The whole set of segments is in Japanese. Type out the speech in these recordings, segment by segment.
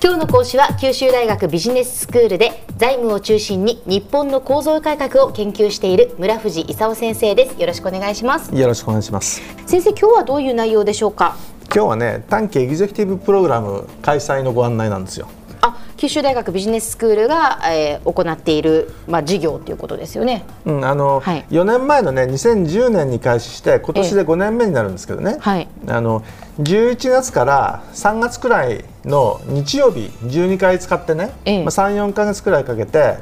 今日の講師は九州大学ビジネススクールで財務を中心に日本の構造改革を研究している村藤勲先生です。よろしくお願いします。よろしくお願いします。先生今日はどういう内容でしょうか？今日はね短期エグゼクティブプログラム開催のご案内なんですよあ九州大学ビジネススクールが、えー、行っている、まあ、事業ということですよね、うん、あの、はい、4年前のね2010年に開始して今年で5年目になるんですけどね、えはい、あの11月から3月くらいの日曜日12回使ってね、えまあ、34か月くらいかけて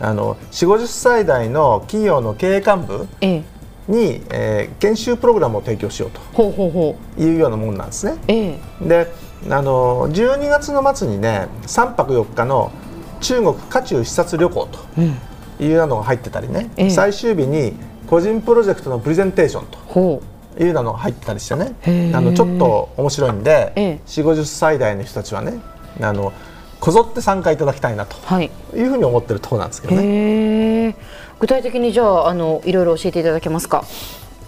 あの4 5 0歳代の企業の経営幹部に、えー、研修プログラムを提供しようというようなものなんですね。え。であの12月の末にね3泊4日の中国渦中視察旅行というのが入ってたりね、うん、最終日に個人プロジェクトのプレゼンテーションというのが入ってたりしてね。あのちょっと面白いんで、ええ、4 5 0歳代の人たちはねあのこぞって参加いただきたいなとい。うふうに思ってるところなんですけどね。具体的にじゃああのいろいろ教えていただけますか？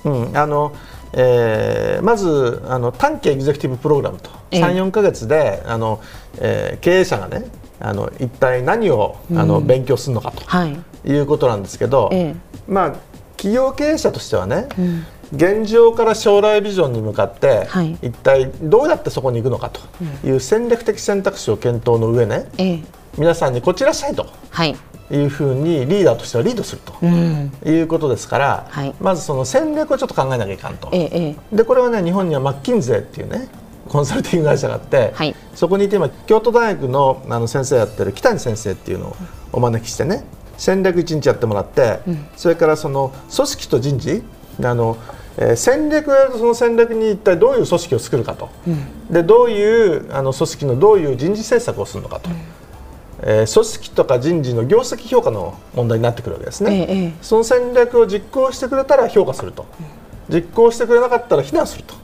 うん、あのえー、まずあの短期エグゼクティブプログラムと。34か月で、あのえー、経営者がねあの一体何を、あの勉強するのかと、はい、いうことなんですけど、えまあ、企業経営者としてはね、うん、現状から将来ビジョンに向かって、はい、一体どうやってそこに行くのかと。いう戦略的選択肢を検討の上ね、え。皆さんにこちらしたいと。はいいうふうにリーダーとしてはリードすると、いうことですから、はい、まずその戦略をちょっと考えなきゃいかんと、ええ、でこれはね日本にはマッキンゼーっていうねコンサルティング会社があって、はい、そこにいて今京都大学のあの先生やってる北谷先生っていうのをお招きしてね戦略1日やってもらって、うん、それからその組織と人事あの、えー、戦略をやるとその戦略に一体どういう組織を作るかと、うん、でどういうあの組織のどういう人事政策をするのかと。うんえー、組織とか人事の業績評価の問題になってくるわけですね、ええ、その戦略を実行してくれたら評価すると、実行してくれなかったら非難すると。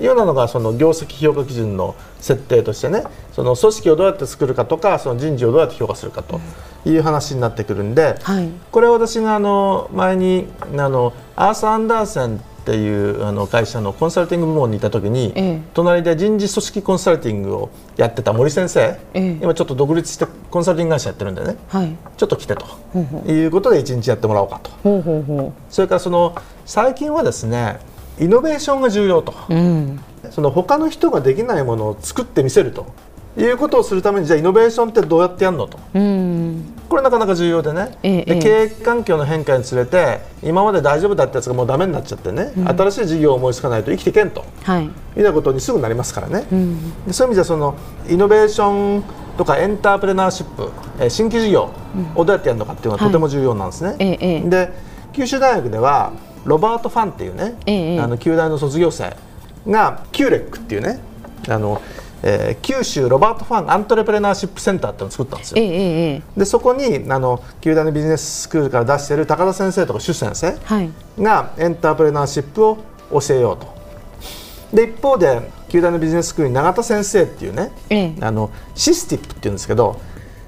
いうようなのがその業績評価基準の設定としてね。その組織をどうやって作るかとかその人事をどうやって評価するかという話になってくるんで、はい、これは私があの前にあのアーサー・アンダーセンっていうあの会社のコンサルティング部門にいた時に、ええ、隣で人事組織コンサルティングをやってた森先生、え、今ちょっと独立してコンサルティング会社やってるんでね、はい、ちょっと来てということで一日やってもらおうかと。それからその最近はですねイノベーションが重要と、うん、その他の人ができないものを作ってみせるということをするためにじゃあイノベーションってどうやってやるのと、うん、これなかなか重要でね、ええ、で経営環境の変化につれて今まで大丈夫だったやつがもうだめになっちゃってね、うん、新しい事業を思いつかないと生きていけんと、はい、いうようなことにすぐなりますからね、うん、でそういう意味じゃそのイノベーションとかエンタープレナーシップ、え新規事業をどうやってやるのかっていうのはとても重要なんですね。はい、で九州大学ではロバート・ファンっていうね、あの九大の卒業生が QREC っていうねあのえー、九州ロバート・ファンアントレプレナーシップセンターっていうのを作ったんですよ。ええ、でそこにあの九大のビジネススクールから出している高田先生とか朱先生がエンタープレナーシップを教えようと。で一方で九大のビジネススクールに永田先生っていうね、ええ、あの CSTIPS っていうんですけど、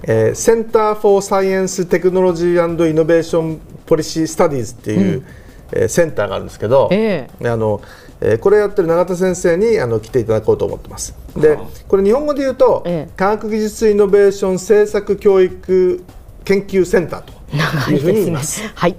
えー、 Center for Science Technology Innovation Policy Studies っていう、うん。えー、センターがあるんですけど、えー、あのえー、これやってる永田先生にあの来ていただこうと思ってます。でこれ日本語で言うと、ええ、科学技術イノベーション政策教育研究センターというふうに言います。はい、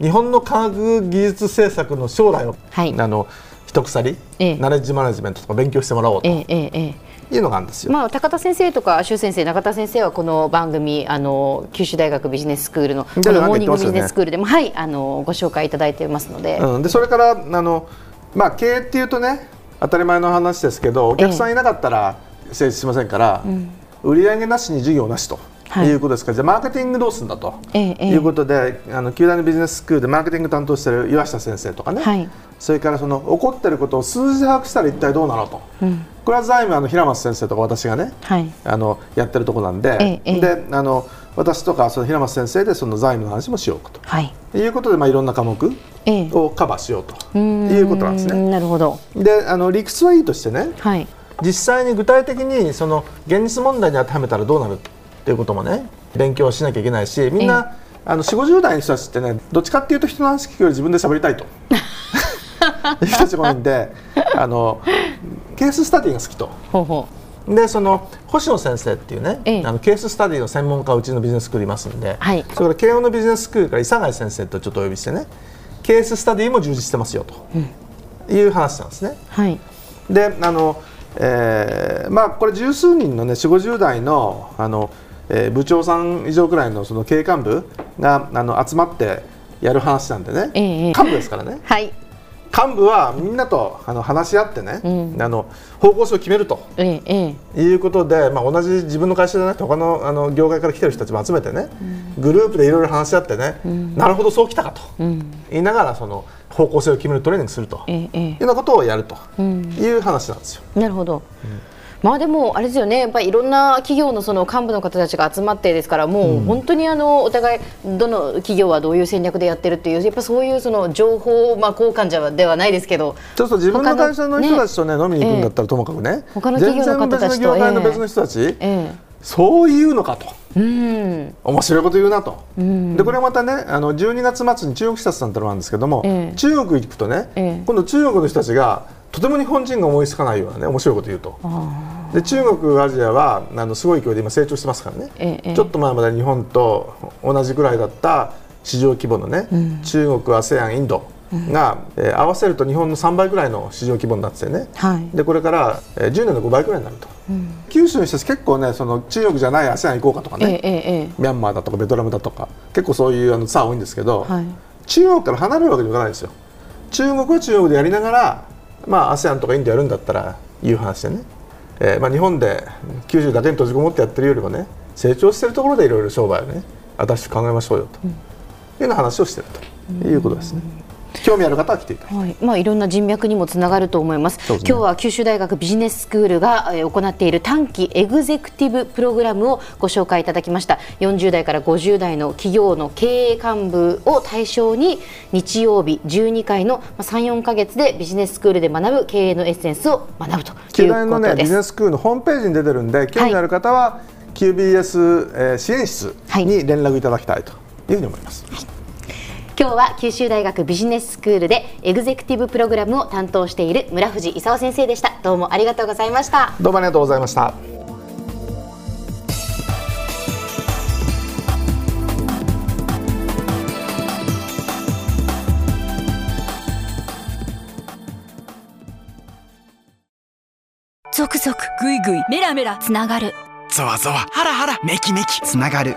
日本の科学技術政策の将来を、はい、あの一鎖、ええ、ナレッジマネジメントとか勉強してもらおうと。えええいうのがあるんですよ。まあ高田先生とか周先生、中田先生はこの番組あの九州大学ビジネススクールのこのモーニングビジネススクールでも、はいあのご紹介いただいてますので。うん、でそれからあのまあ経営っていうとね当たり前の話ですけどお客さんいなかったら成立しませんから、ええ、売上なしに事業なしと。はい、いうことですから、じゃあマーケティングどうするんだと、ええ、いうことで、あの九大のビジネススクールでマーケティング担当している岩下先生とかね、はい、それからその起こっていることを数字で把握したら一体どうなのと、うん、これは財務あの平松先生とか私がね、はい、あのやってるところなんで、であの私とかその平松先生でその財務の話もしようと、はい、いうことで、まあ、いろんな科目をカバーしようと。いうことなんですね。なるほど。であの理屈はいいとしてね、はい、実際に具体的にその現実問題に当てはめたらどうなるっていうこともね勉強しなきゃいけないしみんな、あの4 5 0代の人たちってねどっちかっていうと人の話聞くより自分で喋りたいと。いう人たちも多いんであのケーススタディが好きと。でその星野先生っていうね、ええ。あのケーススタディの専門家うちのビジネススクールいますんで、はい。それから慶応のビジネススクールから伊佐貝先生とちょっとお呼びしてねケーススタディも充実してますよという話なんですね。はい。であの、えーまあこれ十数人のね4 5 0代のあの、えー部長さん以上くらいのその経営幹部があの集まってやる話なんでね、ええ。幹部ですからね。はい幹部はみんなとあの話し合ってね、あの方向性を決めると。えええいうことで、まあ、同じ自分の会社じゃなくて他のあの業界から来てる人たちも集めてね、グループでいろいろ話し合ってね、なるほどそうきたかと。言いながらその方向性を決めるトレーニングするとえええいうようなことをやるという話なんですよ。なるほど。まあでもあれですよね、やっぱりいろんな企業のその幹部の方たちが集まってですから、もう本当にあのお互いどの企業はどういう戦略でやってるっていう、やっぱそういうその情報まあ交換じゃではないですけど、そうそう自分の会社の人たちとね飲みに行くんだったらともかくね、他の企業の方たちと全然別の業界の別の人たち、えそういうのかと。えうん。面白いこと言うなと、でこれまたねあの12月末に中国視察さんってのがあるんですけども、ええ。中国行くとね、ええ。今度中国の人たちがとても日本人が思いつかないようなね面白いこと言うと。で中国アジアはあのすごい勢いで今成長してますからね、ええちょっと前まで日本と同じぐらいだった市場規模のね、中国、ASEAN、インドが、えー合わせると日本の3倍ぐらいの市場規模になっててね、はい。でこれから、えー10年の5倍ぐらいになると、九州の人たち結構ねその中国じゃない ASEAN 行こうかとかね、えミャンマーだとかベトナムだとか。結構そういうあのツアー多いんですけど、はい。中国から離れるわけにはいかないですよ。中国は中国でやりながら、まあ、ASEAN とかインドやるんだったらいう話でね、えーまあ、日本で九州だけに閉じこもってやってるよりもね成長してるところでいろいろ商売をね新しく考えましょうよと。いうような話をしてるということですね。興味ある方は来ていただきはい、まあいろんな人脈にもつながると思います。ね今日は九州大学ビジネススクールが、えー行っている短期エグゼクティブプログラムをご紹介いただきました。40代から50代の企業の経営幹部を対象に日曜日12回のまあ3、4ヶ月でビジネススクールで学ぶ経営のエッセンスを学ぶとい九うことです。ジネススクールのホームページに出てるんで興味ある方は QBS、えー支援室に連絡いただきたいというふうに思います。今日は九州大学ビジネススクールでエグゼクティブプログラムを担当している村藤勲先生でした。どうもありがとうございました。どうもありがとうございました。ゾクゾクグイグイメラメラつながるゾワゾワハラハラメキメキつながる